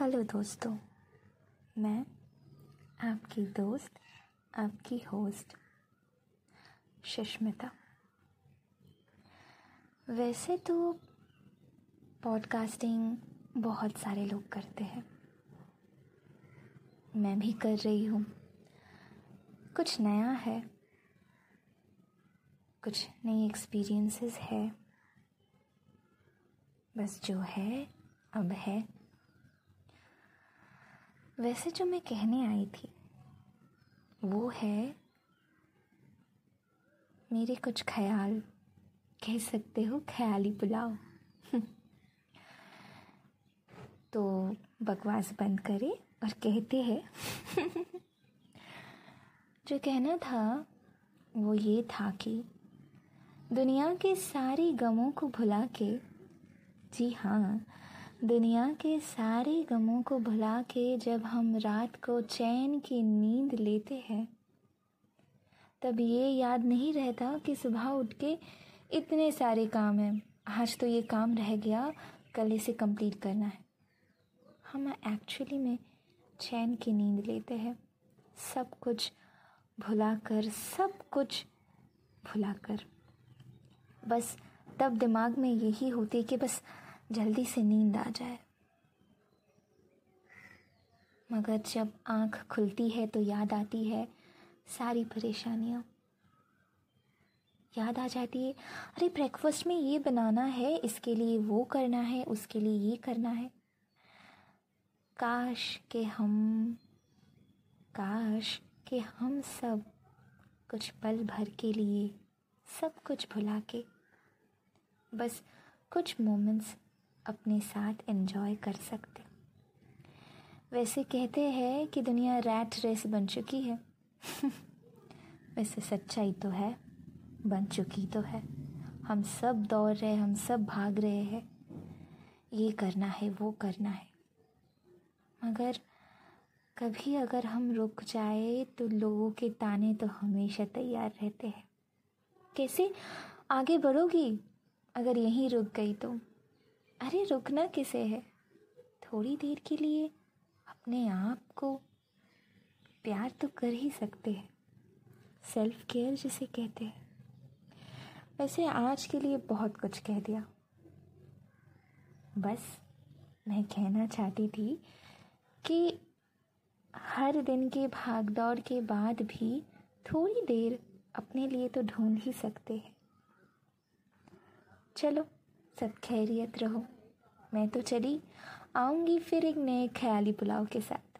Hello दोस्तों, मैं आपकी दोस्त, आपकी होस्ट सुष्मिता वैसे तो पॉडकास्टिंग बहुत सारे लोग करते हैं। मैं भी कर रही हूँ। कुछ नया है, कुछ नई एक्सपीरियंसेस है। बस जो है, अब है। वैसे जो मैं कहने आई थी, वो है मेरे कुछ ख्याल। कह सकते हो ख्याली पुलाव। तो बकवास बंद करे और कहते हैं। जो कहना था, वो ये था कि दुनिया के सारे गमों को भुला के, जी हाँ दुनिया के सारे गमों को भुला के जब हम रात को चैन की नींद लेते हैं, तब ये याद नहीं रहता कि सुबह उठ के इतने सारे काम हैं। आज तो ये काम रह गया, कल इसे कंप्लीट करना है। हम एक्चुअली में चैन की नींद लेते हैं। सब कुछ भुला कर सब कुछ भुला कर बस तब दिमाग में यही होती कि बस जल्दी से नींद आ जाए। मगर जब आँख खुलती है तो याद आती है सारी परेशानियाँ। याद आ जाती है, अरे ब्रेकफास्ट में ये बनाना है, इसके लिए वो करना है, उसके लिए ये करना है। काश के हम, काश के हम सब कुछ पल भर के लिए सब कुछ भुला के, बस कुछ मोमेंट्स अपने साथ एंजॉय कर सकते। वैसे कहते हैं कि दुनिया रैट रेस बन चुकी है। वैसे सच्चाई तो है, बन चुकी तो है। हम सब दौड़ रहे हम सब भाग रहे हैं। ये करना है, वो करना है। मगर कभी अगर हम रुक जाए तो लोगों के ताने तो हमेशा तैयार रहते हैं। कैसे? आगे बढ़ोगी? अगर यहीं रुक गई तो। अरे रुकना किसे है? थोड़ी देर के लिए अपने आप को प्यार तो कर ही सकते हैं। सेल्फ केयर जिसे कहते हैं। वैसे आज के लिए बहुत कुछ कह दिया। बस मैं कहना चाहती थी कि हर दिन के भाग दौड़ के बाद भी थोड़ी देर अपने लिए तो ढूंढ ही सकते हैं। चलो सब खैरियत रहो। मैं तो चली आऊँगी फिर एक नए ख्याली पुलाव के साथ।